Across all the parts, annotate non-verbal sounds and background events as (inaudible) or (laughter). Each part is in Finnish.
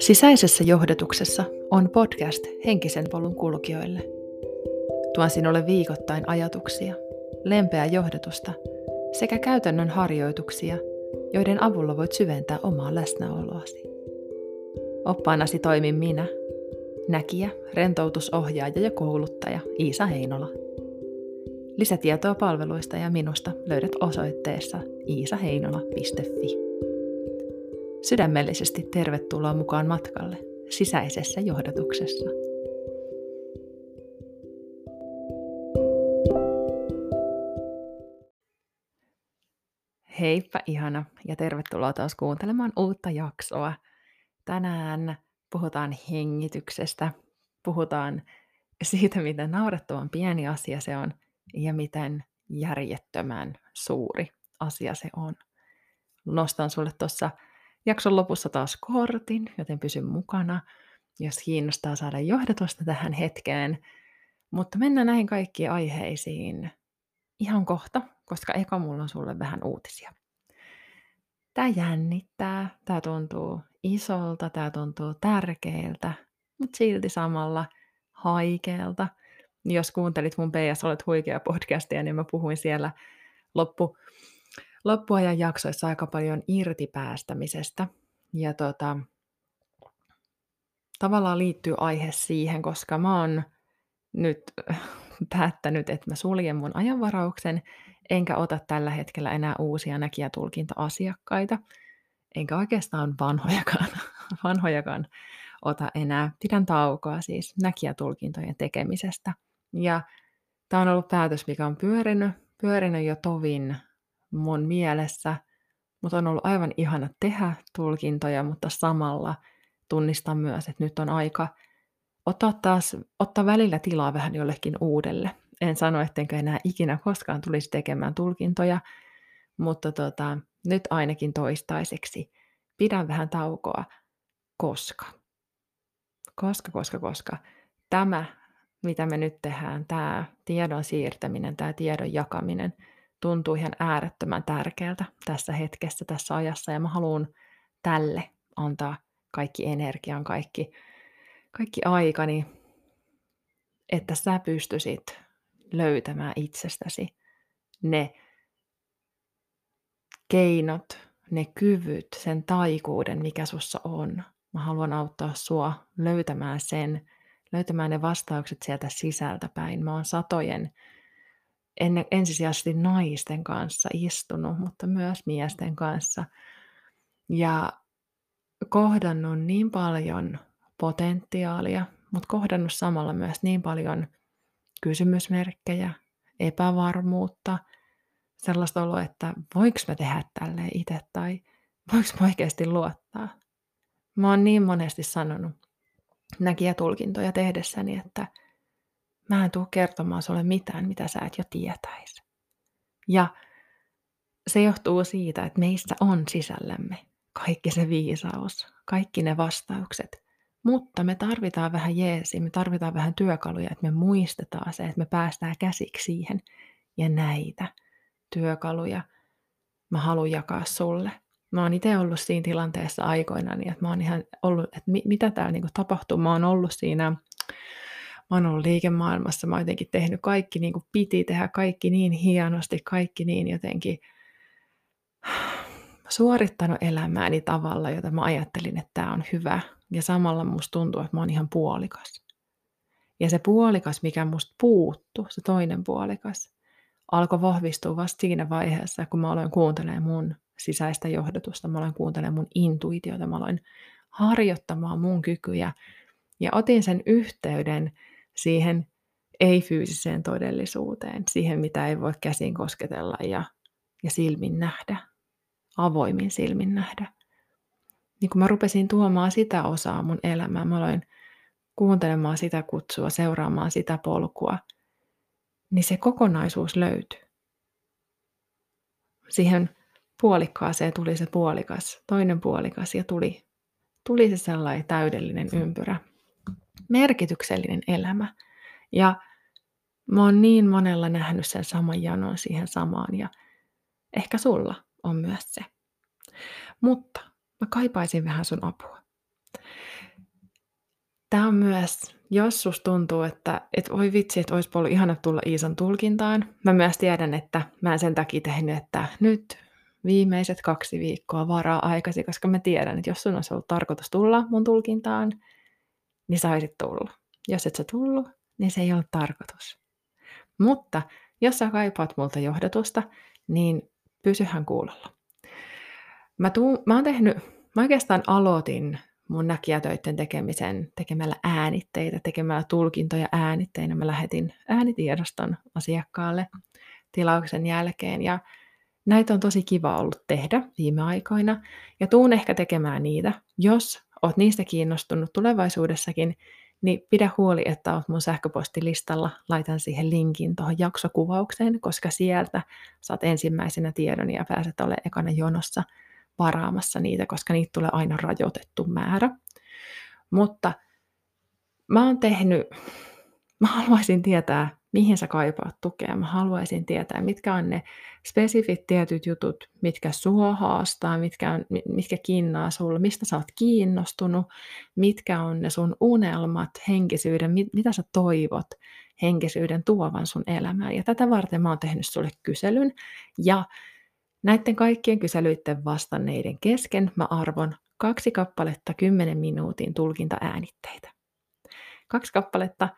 Sisäisessä johdatuksessa on podcast henkisen polun kulkijoille. Tuon sinulle viikoittain ajatuksia, lempeää johdatusta sekä käytännön harjoituksia, joiden avulla voit syventää omaa läsnäoloasi. Oppaanasi toimin minä, näkijä, rentoutusohjaaja ja kouluttaja Iisa Heinola. Lisätietoa palveluista ja minusta löydät osoitteessa iisaheinola.fi. Sydämellisesti tervetuloa mukaan matkalle sisäisessä johdatuksessa. Heippa ihana ja tervetuloa taas kuuntelemaan uutta jaksoa. Tänään puhutaan hengityksestä, puhutaan siitä, miten naurettavan pieni asia se on ja miten järjettömän suuri asia se on. Nostan sulle tuossa jakson lopussa taas kortin, joten pysy mukana, jos kiinnostaa saada johdatusta tähän hetkeen. Mutta mennään näihin kaikkiin aiheisiin ihan kohta, koska eka mulla on sulle vähän uutisia. Tämä jännittää, tämä tuntuu isolta, tämä tuntuu tärkeältä, mutta silti samalla haikealta. Jos kuuntelit mun PS Olet huikea podcastia, niin mä puhuin siellä loppu loppuajan jaksoissa aika paljon irtipäästämisestä. Ja tota, tavallaan liittyy aihe siihen, koska mä oon nyt (laughs) päättänyt, että mä suljen mun ajanvarauksen, enkä ota tällä hetkellä enää uusia näkijätulkinta-asiakkaita, enkä oikeastaan vanhojakaan, (laughs) vanhojakaan ota enää. Pidän taukoa siis näkijätulkintojen tekemisestä. Ja tämä on ollut päätös, mikä on pyörinyt, pyörinyt jo tovin mun mielessä, mutta on ollut aivan ihana tehdä tulkintoja, mutta samalla tunnistan myös, että nyt on aika ottaa taas, ottaa välillä tilaa vähän jollekin uudelle. En sano, ettenkö enää ikinä koskaan tulisi tekemään tulkintoja, mutta tota, nyt ainakin toistaiseksi pidän vähän taukoa, koska, koska, koska, koska? Tämä, mitä me nyt tehdään, tämä tiedon siirtäminen, tämä tiedon jakaminen – tuntuu ihan äärettömän tärkeältä tässä hetkessä, tässä ajassa, ja mä haluan tälle antaa kaikki energian, kaikki, kaikki aikani, että sä pystyisit löytämään itsestäsi ne keinot, ne kyvyt, sen taikuuden, mikä sussa on. Mä haluan auttaa sua löytämään sen, löytämään ne vastaukset sieltä sisältä päin. Mä oon satojen ennen, ensisijaisesti naisten kanssa istunut, mutta myös miesten kanssa. Ja kohdannut niin paljon potentiaalia, mutta kohdannut samalla myös niin paljon kysymysmerkkejä, epävarmuutta, sellaista oloa, että voiko mä tehdä tälle itse tai voiko mä oikeasti luottaa. Mä oon niin monesti sanonut näkijätulkintoja tehdessäni, että – Mä en tule kertomaan sulle mitään, mitä sä et jo tietäisi. Ja se johtuu siitä, että meistä on sisällämme kaikki se viisaus, kaikki ne vastaukset. Mutta me tarvitaan vähän jeesi, me tarvitaan vähän työkaluja, että me muistetaan se, että me päästään käsiksi siihen. Ja näitä työkaluja mä haluan jakaa sulle. Mä oon itse ollut siinä tilanteessa aikoinaan, niin että mä oon ihan ollut, että mitä täällä niinku tapahtuu. Mä oon ollut siinä mä oon ollut liikemaailmassa, mä oon jotenkin tehnyt kaikki niin kuin piti tehdä, kaikki niin hienosti, kaikki niin jotenkin suorittanut elämääni tavalla, jota mä ajattelin, että tämä on hyvä. Ja samalla musta tuntuu, että mä oon ihan puolikas. Ja se puolikas, mikä musta puuttu, se toinen puolikas, alkoi vahvistua vasta siinä vaiheessa, kun mä aloin kuuntelemaan mun sisäistä johdatusta, mä aloin kuuntelemaan mun intuitiota, mä aloin harjoittamaan mun kykyjä ja otin sen yhteyden siihen ei-fyysiseen todellisuuteen, siihen mitä ei voi käsin kosketella ja, ja silmin nähdä, avoimin silmin nähdä. Niin kun mä rupesin tuomaan sitä osaa mun elämää, mä aloin kuuntelemaan sitä kutsua, seuraamaan sitä polkua, niin se kokonaisuus löytyi. Siihen puolikkaaseen tuli se puolikas, toinen puolikas ja tuli, tuli se sellainen täydellinen ympyrä merkityksellinen elämä. Ja mä oon niin monella nähnyt sen saman janon siihen samaan ja ehkä sulla on myös se. Mutta mä kaipaisin vähän sun apua. Tämä on myös, jos sus tuntuu, että et voi vitsi, että olisi ollut ihana tulla Iisan tulkintaan. Mä myös tiedän, että mä en sen takia tehnyt, että nyt viimeiset kaksi viikkoa varaa aikaisin, koska mä tiedän, että jos sun olisi ollut tarkoitus tulla mun tulkintaan, niin sä olisit tullut. Jos et sä tullut, niin se ei ole tarkoitus. Mutta jos sä kaipaat multa johdatusta, niin pysyhän kuulolla. Mä, tuun, mä oon tehnyt, mä oikeastaan aloitin mun näkijätöiden tekemisen tekemällä äänitteitä, tekemällä tulkintoja äänitteinä. Mä lähetin äänitiedoston asiakkaalle tilauksen jälkeen ja näitä on tosi kiva ollut tehdä viime aikoina ja tuun ehkä tekemään niitä. Jos oot niistä kiinnostunut tulevaisuudessakin, niin pidä huoli, että oot mun sähköpostilistalla. Laitan siihen linkin tuohon jaksokuvaukseen, koska sieltä saat ensimmäisenä tiedon ja pääset olemaan ekana jonossa varaamassa niitä, koska niitä tulee aina rajoitettu määrä. Mutta mä oon tehnyt, mä haluaisin tietää, mihin sä kaipaat tukea. Mä haluaisin tietää, mitkä on ne spesifit tietyt jutut, mitkä sua haastaa, mitkä, on, mitkä kiinnaa sulle, mistä sä oot kiinnostunut, mitkä on ne sun unelmat, henkisyyden, mit, mitä sä toivot henkisyyden tuovan sun elämään. Ja tätä varten mä oon tehnyt sulle kyselyn. Ja näiden kaikkien kyselyiden vastanneiden kesken mä arvon kaksi kappaletta 10 minuutin tulkintaäänitteitä. Kaksi kappaletta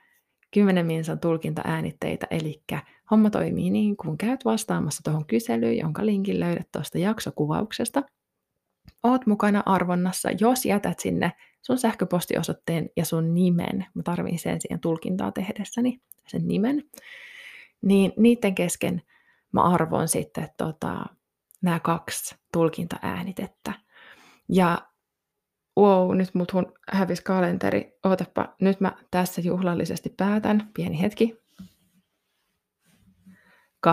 10 minsan tulkintaäänitteitä, eli homma toimii niin, kun käyt vastaamassa tuohon kyselyyn, jonka linkin löydät tuosta jaksokuvauksesta. Oot mukana arvonnassa, jos jätät sinne sun sähköpostiosoitteen ja sun nimen, mä tarviin sen siihen tulkintaa tehdessäni, sen nimen, niin niiden kesken mä arvon sitten tota, nämä kaksi tulkintaäänitettä. Ja wow, nyt mut hun hävisi kalenteri. Ootapa, nyt mä tässä juhlallisesti päätän. Pieni hetki. 28.4.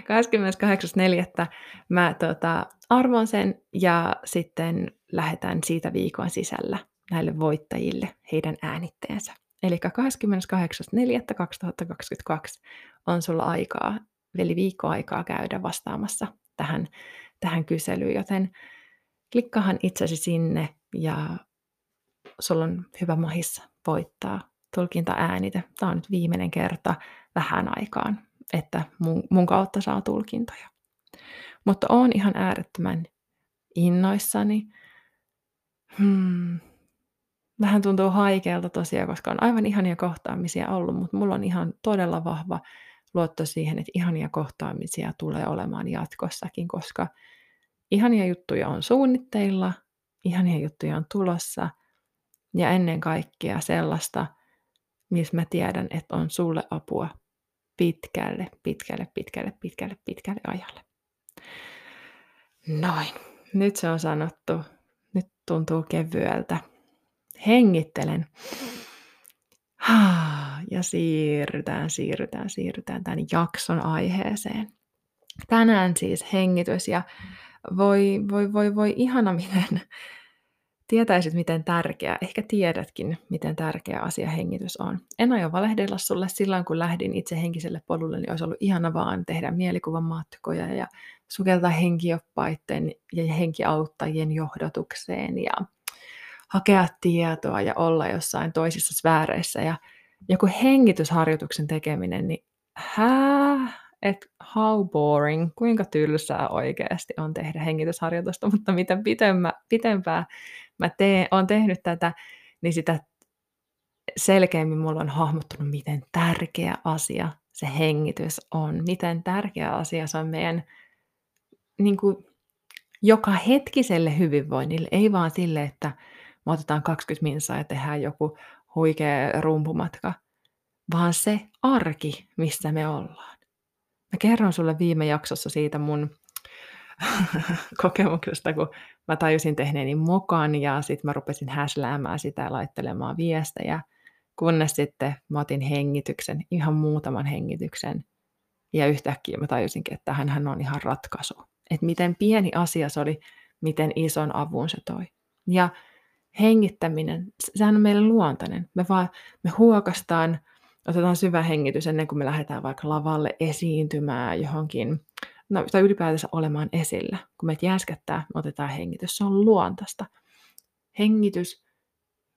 28.4. (laughs) mä tota, arvon sen ja sitten lähetän siitä viikon sisällä näille voittajille heidän äänitteensä. Eli 28.4.2022 on sulla aikaa, eli viikko aikaa käydä vastaamassa tähän tähän kyselyyn, joten klikkahan itsesi sinne ja sulla on hyvä mahissa voittaa tulkinta-äänite. Tämä on nyt viimeinen kerta vähän aikaan, että mun, mun kautta saa tulkintoja. Mutta on ihan äärettömän innoissani. Hmm. Vähän tuntuu haikealta tosiaan, koska on aivan ihania kohtaamisia ollut, mutta mulla on ihan todella vahva luotto siihen, että ihania kohtaamisia tulee olemaan jatkossakin, koska ihania juttuja on suunnitteilla, ihania juttuja on tulossa ja ennen kaikkea sellaista, missä mä tiedän, että on sulle apua pitkälle, pitkälle, pitkälle, pitkälle, pitkälle ajalle. Noin, nyt se on sanottu. Nyt tuntuu kevyeltä. Hengittelen. Ja siirrytään, siirrytään, siirrytään tämän jakson aiheeseen. Tänään siis hengitys ja voi, voi, voi, voi, ihana (laughs) miten tietäisit, miten tärkeä, ehkä tiedätkin, miten tärkeä asia hengitys on. En aio valehdella sulle silloin, kun lähdin itse henkiselle polulle, niin olisi ollut ihana vaan tehdä mielikuvamatkoja ja sukeltaa henkioppaiden ja henkiauttajien johdotukseen ja hakea tietoa ja olla jossain toisissa sfääreissä. Ja joku hengitysharjoituksen tekeminen, niin hää, että how boring, kuinka tylsää oikeasti on tehdä hengitysharjoitusta, mutta mitä pitemmä, pitempää mä teen, on tehnyt tätä, niin sitä selkeämmin mulla on hahmottunut, miten tärkeä asia se hengitys on, miten tärkeä asia se on meidän niin kuin, joka hetkiselle hyvinvoinnille, ei vaan sille, että me otetaan 20 minsaa ja tehdään joku huikea rumpumatka, vaan se arki, missä me ollaan. Mä kerron sulle viime jaksossa siitä mun (laughs) kokemuksesta, kun mä tajusin tehneeni mokan ja sitten mä rupesin häsläämään sitä ja laittelemaan viestejä, kunnes sitten mä otin hengityksen, ihan muutaman hengityksen. Ja yhtäkkiä mä tajusinkin, että hän on ihan ratkaisu. Että miten pieni asia se oli, miten ison avun se toi. Ja hengittäminen, sehän on meille luontainen. Me vaan me huokastaan otetaan syvä hengitys ennen kuin me lähdetään vaikka lavalle esiintymään johonkin no, tai ylipäätänsä olemaan esillä. Kun meitä jäskättää, me otetaan hengitys. Se on luontaista. Hengitys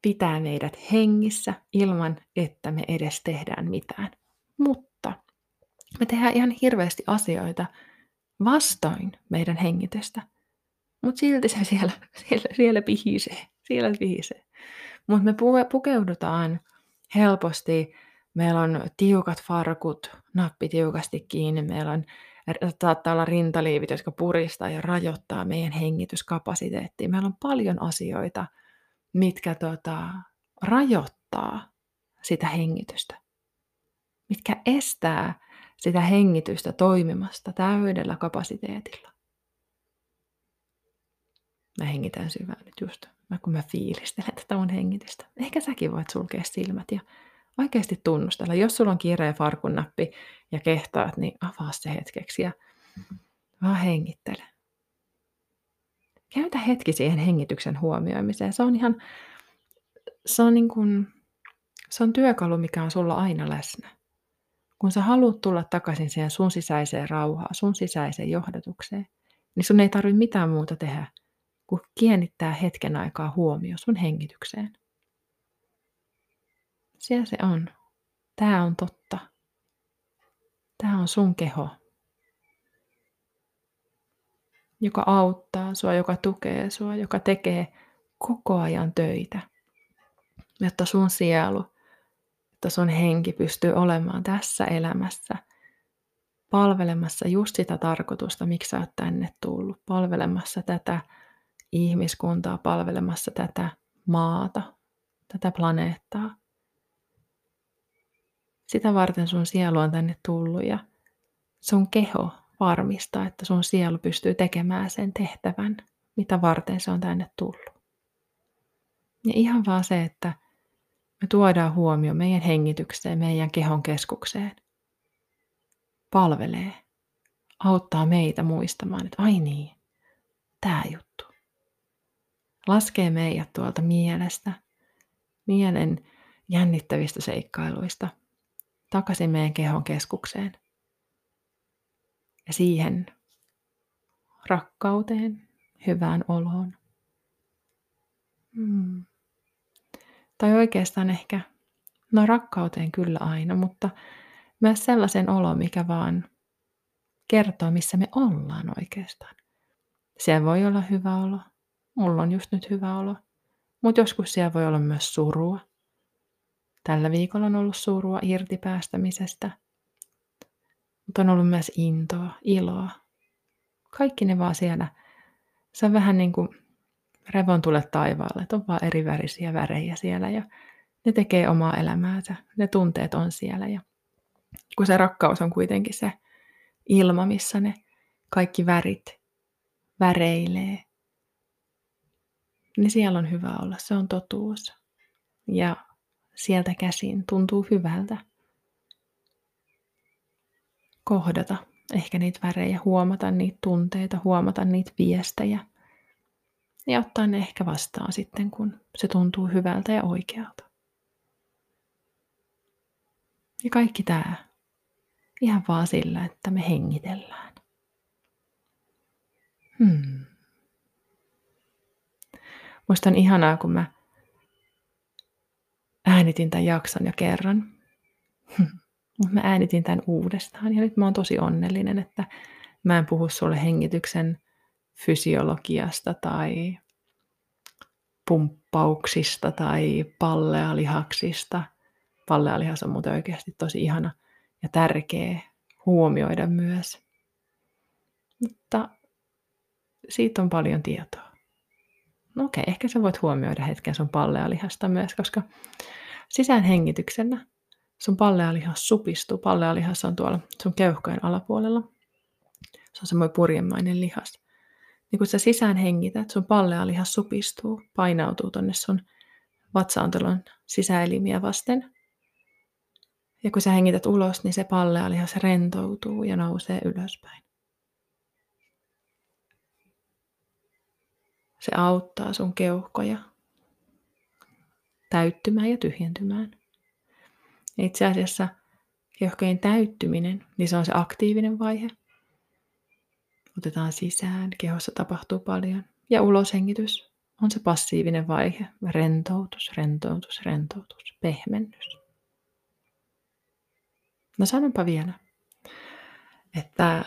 pitää meidät hengissä ilman, että me edes tehdään mitään. Mutta me tehdään ihan hirveästi asioita vastoin meidän hengitystä. Mutta silti se siellä, (laughs) siellä, siellä pihisee. Siellä pihisee. Mutta me pukeudutaan helposti. Meillä on tiukat farkut, nappi tiukasti kiinni. Meillä on, saattaa olla rintaliivit, jotka puristaa ja rajoittaa meidän hengityskapasiteettia. Meillä on paljon asioita, mitkä tota, rajoittaa sitä hengitystä. Mitkä estää sitä hengitystä toimimasta täydellä kapasiteetilla. Mä hengitän syvään nyt just, mä kun mä fiilistelen tätä mun hengitystä. Ehkä säkin voit sulkea silmät ja oikeasti tunnustella. Jos sulla on farkun nappi ja kehtaat, niin avaa se hetkeksi ja vaan hengittele. Käytä hetki siihen hengityksen huomioimiseen. Se on ihan, se on niin kuin, se on työkalu, mikä on sulla aina läsnä. Kun sä haluat tulla takaisin siihen sun sisäiseen rauhaan, sun sisäiseen johdatukseen, niin sun ei tarvitse mitään muuta tehdä kuin kiinnittää hetken aikaa huomio sun hengitykseen. Siellä se on. Tämä on totta. Tämä on sun keho, joka auttaa sua, joka tukee sua, joka tekee koko ajan töitä, jotta sun sielu, jotta sun henki pystyy olemaan tässä elämässä palvelemassa just sitä tarkoitusta, miksi sä oot tänne tullut, palvelemassa tätä ihmiskuntaa, palvelemassa tätä maata, tätä planeettaa. Sitä varten sun sielu on tänne tullut ja sun keho varmistaa, että sun sielu pystyy tekemään sen tehtävän, mitä varten se on tänne tullut. Ja ihan vaan se, että me tuodaan huomio meidän hengitykseen, meidän kehon keskukseen, palvelee, auttaa meitä muistamaan, että ai niin, tämä juttu. Laskee meidät tuolta mielestä, mielen jännittävistä seikkailuista, takaisin meidän kehon keskukseen ja siihen rakkauteen, hyvään oloon. Hmm. Tai oikeastaan ehkä, no rakkauteen kyllä aina, mutta myös sellaisen olo, mikä vaan kertoo, missä me ollaan oikeastaan. Siellä voi olla hyvä olo. Mulla on just nyt hyvä olo. Mutta joskus siellä voi olla myös surua. Tällä viikolla on ollut surua irti päästämisestä – mutta on ollut myös intoa, iloa. Kaikki ne vaan siellä. Se on vähän niin kuin revon tule taivaalle, että on vaan eri värisiä värejä siellä ja ne tekee omaa elämäänsä. Ne tunteet on siellä ja kun se rakkaus on kuitenkin se ilma, missä ne kaikki värit väreilee, niin siellä on hyvä olla. Se on totuus. Ja sieltä käsin tuntuu hyvältä kohdata ehkä niitä värejä, huomata niitä tunteita, huomata niitä viestejä ja ottaa ne ehkä vastaan sitten, kun se tuntuu hyvältä ja oikealta. Ja kaikki tämä ihan vaan sillä, että me hengitellään. Hmm. Musta on ihanaa, kun mä äänitin tämän jakson jo kerran. Mutta mä äänitin tämän uudestaan ja nyt mä oon tosi onnellinen, että mä en puhu sulle hengityksen fysiologiasta tai pumppauksista tai pallealihaksista. Pallealihas on muuten oikeasti tosi ihana ja tärkeä huomioida myös. Mutta siitä on paljon tietoa. No okei, ehkä sä voit huomioida hetken sun pallealihasta myös, koska sisäänhengityksenä sun pallealihas supistuu. Pallealihas on tuolla sun keuhkojen alapuolella. Se on semmoinen purjemainen lihas. Niin kun sä sisään hengität, sun pallealihas supistuu, painautuu tonne sun vatsaantelon sisäelimiä vasten. Ja kun sä hengität ulos, niin se pallealihas rentoutuu ja nousee ylöspäin. Se auttaa sun keuhkoja täyttymään ja tyhjentymään. Itse asiassa keuhkojen täyttyminen, niin se on se aktiivinen vaihe. Otetaan sisään, kehossa tapahtuu paljon. Ja uloshengitys on se passiivinen vaihe. Rentoutus, rentoutus, rentoutus, pehmennys. No sanonpa vielä, että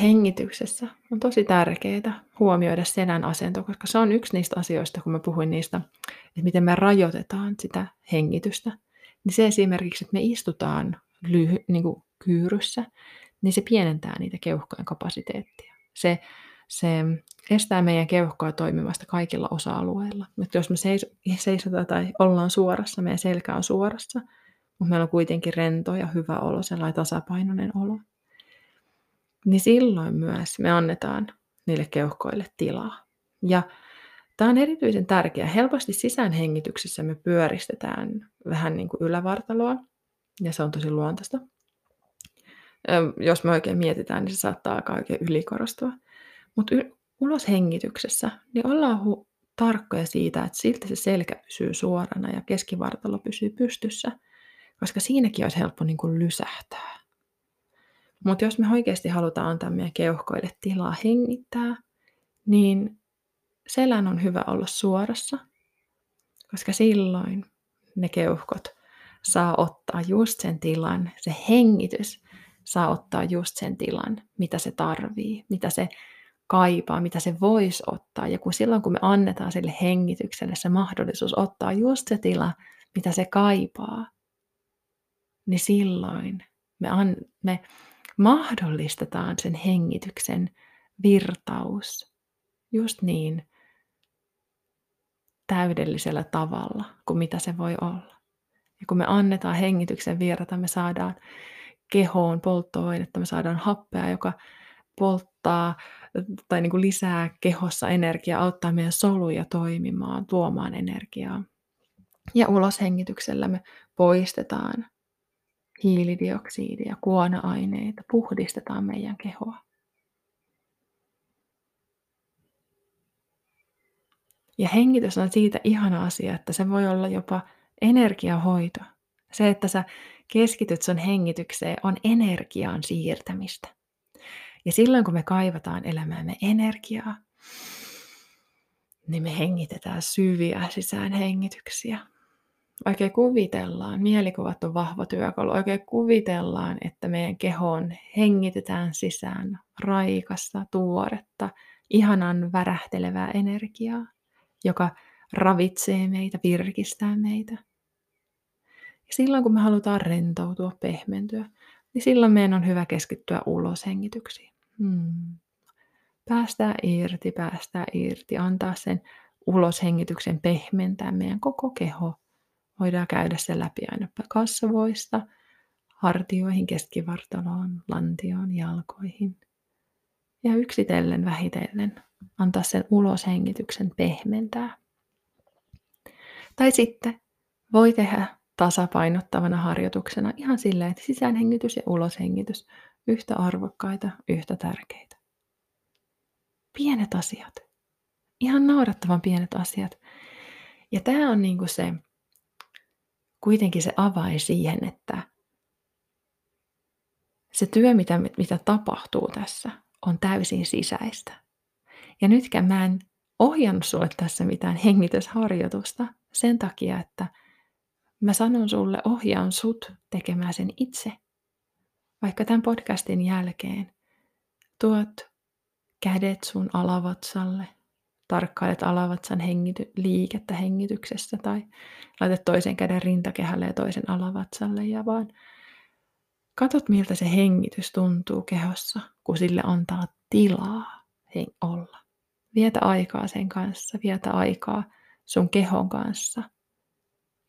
hengityksessä on tosi tärkeää huomioida selän asento, koska se on yksi niistä asioista, kun mä puhuin niistä, että miten me rajoitetaan sitä hengitystä. Niin se esimerkiksi, että me istutaan lyhy, niin kuin kyyryssä, niin se pienentää niitä keuhkojen kapasiteettia. Se, se estää meidän keuhkoa toimimasta kaikilla osa-alueilla. Mutta jos me seisotaan tai ollaan suorassa, meidän selkä on suorassa, mutta meillä on kuitenkin rento ja hyvä olo, sellainen tasapainoinen olo, niin silloin myös me annetaan niille keuhkoille tilaa. Ja tämä on erityisen tärkeää. Helposti sisäänhengityksessä me pyöristetään vähän niin kuin ylävartaloa, ja se on tosi luontaista. Jos me oikein mietitään, niin se saattaa aika oikein ylikorostua. Mutta y- uloshengityksessä niin ollaan hu- tarkkoja siitä, että silti se selkä pysyy suorana ja keskivartalo pysyy pystyssä, koska siinäkin olisi helppo niin kuin lysähtää. Mutta jos me oikeasti halutaan antaa meidän keuhkoille tilaa hengittää, niin selän on hyvä olla suorassa, koska silloin ne keuhkot saa ottaa just sen tilan, se hengitys saa ottaa just sen tilan, mitä se tarvii, mitä se kaipaa, mitä se voisi ottaa. Ja kun silloin, kun me annetaan sille hengitykselle se mahdollisuus ottaa just se tila, mitä se kaipaa, niin silloin me, an, me mahdollistetaan sen hengityksen virtaus just niin täydellisellä tavalla kuin mitä se voi olla. Ja kun me annetaan hengityksen virta, me saadaan kehoon polttoainetta, me saadaan happea, joka polttaa tai niin kuin lisää kehossa energiaa, auttaa meidän soluja toimimaan, tuomaan energiaa. Ja uloshengityksellä me poistetaan hiilidioksidia, kuona-aineita, puhdistetaan meidän kehoa. Ja hengitys on siitä ihana asia, että se voi olla jopa energiahoito. Se, että sä keskityt sun hengitykseen, on energian siirtämistä. Ja silloin, kun me kaivataan elämäämme energiaa, niin me hengitetään syviä sisäänhengityksiä. Oikein kuvitellaan, mielikuvat on vahva työkalu, oikein kuvitellaan, että meidän kehoon hengitetään sisään raikasta, tuoretta, ihanan värähtelevää energiaa, joka ravitsee meitä, virkistää meitä. Ja silloin kun me halutaan rentoutua, pehmentyä, niin silloin meidän on hyvä keskittyä uloshengityksiin. Hmm. Päästää irti, päästää irti, antaa sen uloshengityksen pehmentää meidän koko keho Voidaan käydä se läpi aina kasvoista, hartioihin, keskivartaloon, lantioon, jalkoihin. Ja yksitellen, vähitellen antaa sen uloshengityksen pehmentää. Tai sitten voi tehdä tasapainottavana harjoituksena ihan silleen, että sisäänhengitys ja uloshengitys yhtä arvokkaita, yhtä tärkeitä. Pienet asiat. Ihan naurattavan pienet asiat. Ja tämä on niinku se kuitenkin se avain siihen, että se työ, mitä, mitä tapahtuu tässä, on täysin sisäistä. Ja nytkään mä en ohjannut sulle tässä mitään hengitysharjoitusta sen takia, että mä sanon sulle, ohjaan sut tekemään sen itse. Vaikka tämän podcastin jälkeen tuot kädet sun alavatsalle tarkkailet alavatsan hengity- liikettä hengityksessä tai laitat toisen käden rintakehälle ja toisen alavatsalle ja vaan katot miltä se hengitys tuntuu kehossa, kun sille antaa tilaa olla. Vietä aikaa sen kanssa, vietä aikaa sun kehon kanssa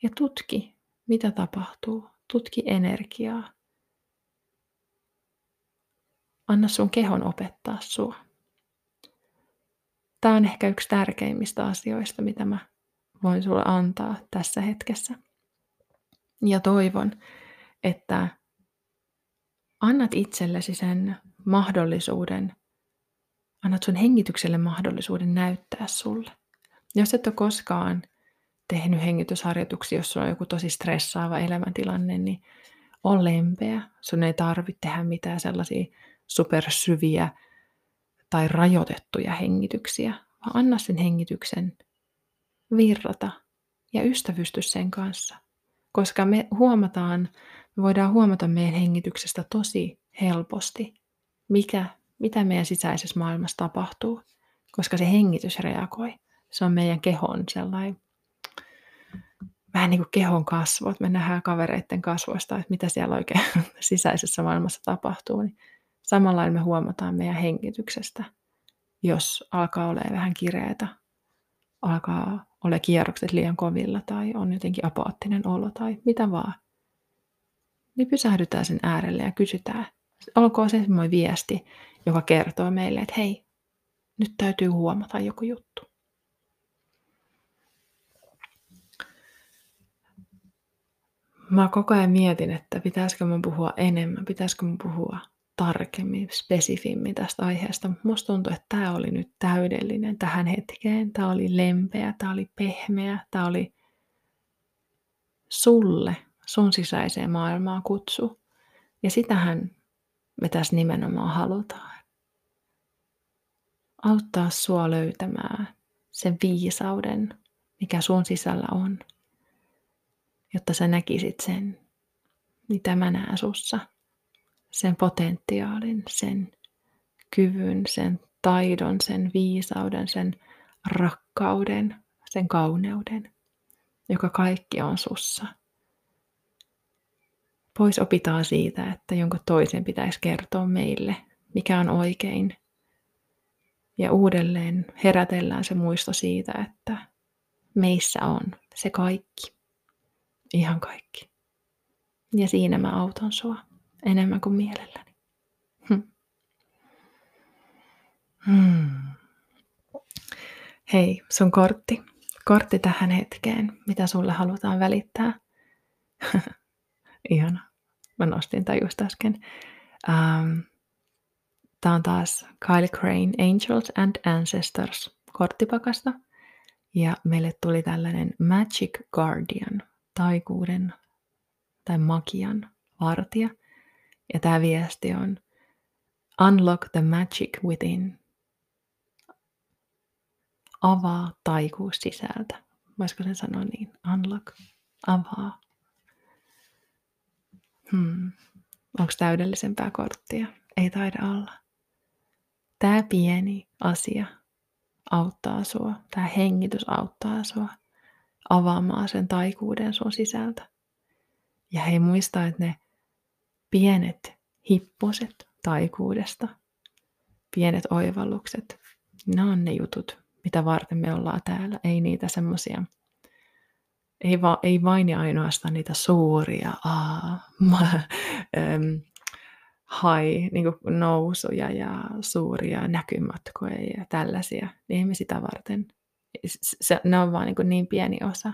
ja tutki, mitä tapahtuu. Tutki energiaa. Anna sun kehon opettaa sua tämä on ehkä yksi tärkeimmistä asioista, mitä mä voin sulle antaa tässä hetkessä. Ja toivon, että annat itsellesi sen mahdollisuuden, annat sun hengitykselle mahdollisuuden näyttää sulle. Jos et ole koskaan tehnyt hengitysharjoituksia, jos sulla on joku tosi stressaava elämäntilanne, niin on lempeä. Sun ei tarvitse tehdä mitään sellaisia supersyviä tai rajoitettuja hengityksiä, vaan anna sen hengityksen virrata ja ystävysty sen kanssa. Koska me huomataan, me voidaan huomata meidän hengityksestä tosi helposti, mikä, mitä meidän sisäisessä maailmassa tapahtuu, koska se hengitys reagoi. Se on meidän kehon sellainen, vähän niin kuin kehon kasvot. Me nähdään kavereiden kasvoista, että mitä siellä oikein (laughs) sisäisessä maailmassa tapahtuu. Niin samalla me huomataan meidän hengityksestä, jos alkaa olla vähän kireetä, alkaa olla kierrokset liian kovilla tai on jotenkin apaattinen olo tai mitä vaan. Niin pysähdytään sen äärelle ja kysytään, olkoon se semmoinen viesti, joka kertoo meille, että hei, nyt täytyy huomata joku juttu. Mä koko ajan mietin, että pitäisikö mun puhua enemmän, pitäisikö mun puhua tarkemmin, spesifimmin tästä aiheesta. Musta tuntuu, että tämä oli nyt täydellinen tähän hetkeen. Tämä oli lempeä, tämä oli pehmeä, tämä oli sulle, sun sisäiseen maailmaan kutsu. Ja sitähän me tässä nimenomaan halutaan. Auttaa sua löytämään sen viisauden, mikä sun sisällä on, jotta sä näkisit sen, mitä mä näen sussa sen potentiaalin, sen kyvyn, sen taidon, sen viisauden, sen rakkauden, sen kauneuden, joka kaikki on sussa. Pois opitaan siitä, että jonka toisen pitäisi kertoa meille, mikä on oikein. Ja uudelleen herätellään se muisto siitä, että meissä on se kaikki. Ihan kaikki. Ja siinä mä autan sua enemmän kuin mielelläni. Hm. Hmm. Hei, sun kortti. Kortti tähän hetkeen, mitä sulle halutaan välittää. (laughs) Ihana. Mä nostin tai just äsken. Um, Tämä on taas Kyle Crane Angels and Ancestors korttipakasta. Ja meille tuli tällainen Magic Guardian, taikuuden tai magian vartija – ja tämä viesti on Unlock the magic within. Avaa taikuus sisältä. Voisiko sen sanoa niin? Unlock. Avaa. Hmm. Onko täydellisempää korttia? Ei taida olla. Tämä pieni asia auttaa sua. Tämä hengitys auttaa sua avaamaan sen taikuuden sun sisältä. Ja hei muista, että ne pienet hipposet taikuudesta, pienet oivallukset, ne on ne jutut, mitä varten me ollaan täällä. Ei niitä semmoisia, ei, va, ei vain ja ainoastaan niitä suuria aa, (laughs) ma, äm, hai, niin nousuja ja suuria näkymatkoja ja tällaisia. Niin ei me sitä varten. Se, ne on vaan niin, niin pieni osa.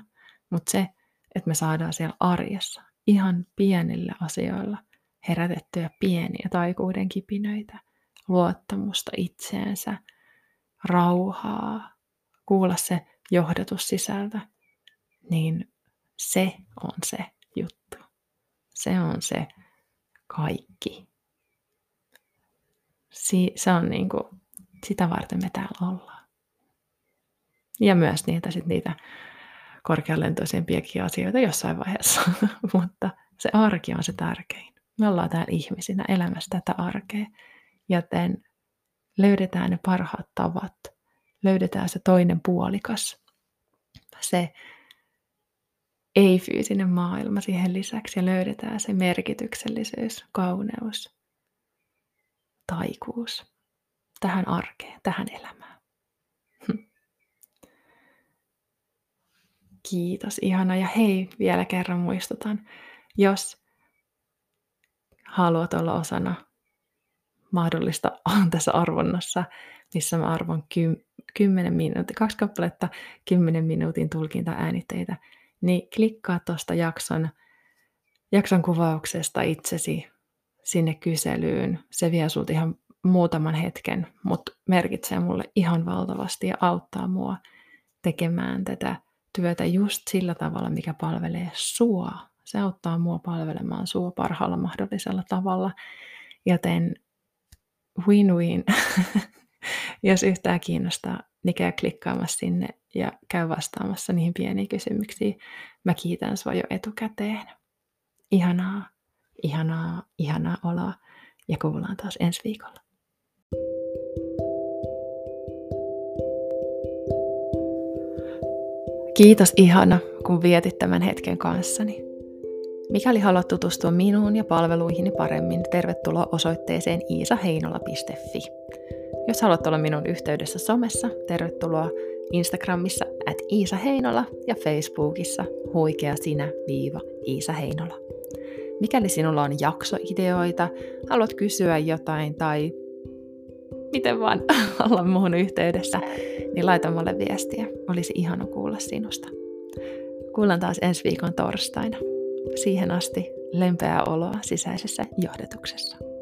Mutta se, että me saadaan siellä arjessa ihan pienillä asioilla – herätettyä pieniä taikuuden kipinöitä, luottamusta itseensä, rauhaa, kuulla se johdatus sisältä, niin se on se juttu. Se on se kaikki. Si- se on niin kuin, sitä varten me täällä ollaan. Ja myös niitä, sit niitä korkealentoisempiakin asioita jossain vaiheessa, (laughs) mutta se arki on se tärkein. Me ollaan täällä ihmisinä elämässä tätä arkea, joten löydetään ne parhaat tavat, löydetään se toinen puolikas, se ei-fyysinen maailma siihen lisäksi ja löydetään se merkityksellisyys, kauneus, taikuus tähän arkeen, tähän elämään. Hm. Kiitos, ihana. Ja hei, vielä kerran muistutan, jos haluat olla osana mahdollista (laughs) tässä arvonnassa, missä mä arvon 10 minuuttia, kaksi kappaletta 10 minuutin tulkinta äänitteitä, niin klikkaa tuosta jakson, jakson kuvauksesta itsesi sinne kyselyyn. Se vie sulta ihan muutaman hetken, mutta merkitsee mulle ihan valtavasti ja auttaa mua tekemään tätä työtä just sillä tavalla, mikä palvelee sua se auttaa mua palvelemaan sua parhaalla mahdollisella tavalla. Joten win-win. (laughs) Jos yhtään kiinnostaa, niin käy klikkaamassa sinne ja käy vastaamassa niihin pieniin kysymyksiin. Mä kiitän sua jo etukäteen. Ihanaa, ihanaa, ihanaa oloa ja kuullaan taas ensi viikolla. Kiitos ihana, kun vietit tämän hetken kanssani. Mikäli haluat tutustua minuun ja palveluihini paremmin, tervetuloa osoitteeseen iisaheinola.fi. Jos haluat olla minun yhteydessä somessa, tervetuloa Instagramissa at Iisa Heinola ja Facebookissa huikea sinä viiva Iisa Heinola. Mikäli sinulla on jaksoideoita, haluat kysyä jotain tai miten vaan (laughs) olla muun yhteydessä, niin laita mulle viestiä. Olisi ihana kuulla sinusta. Kuullaan taas ensi viikon torstaina. Siihen asti lempeää oloa sisäisessä johdetuksessa.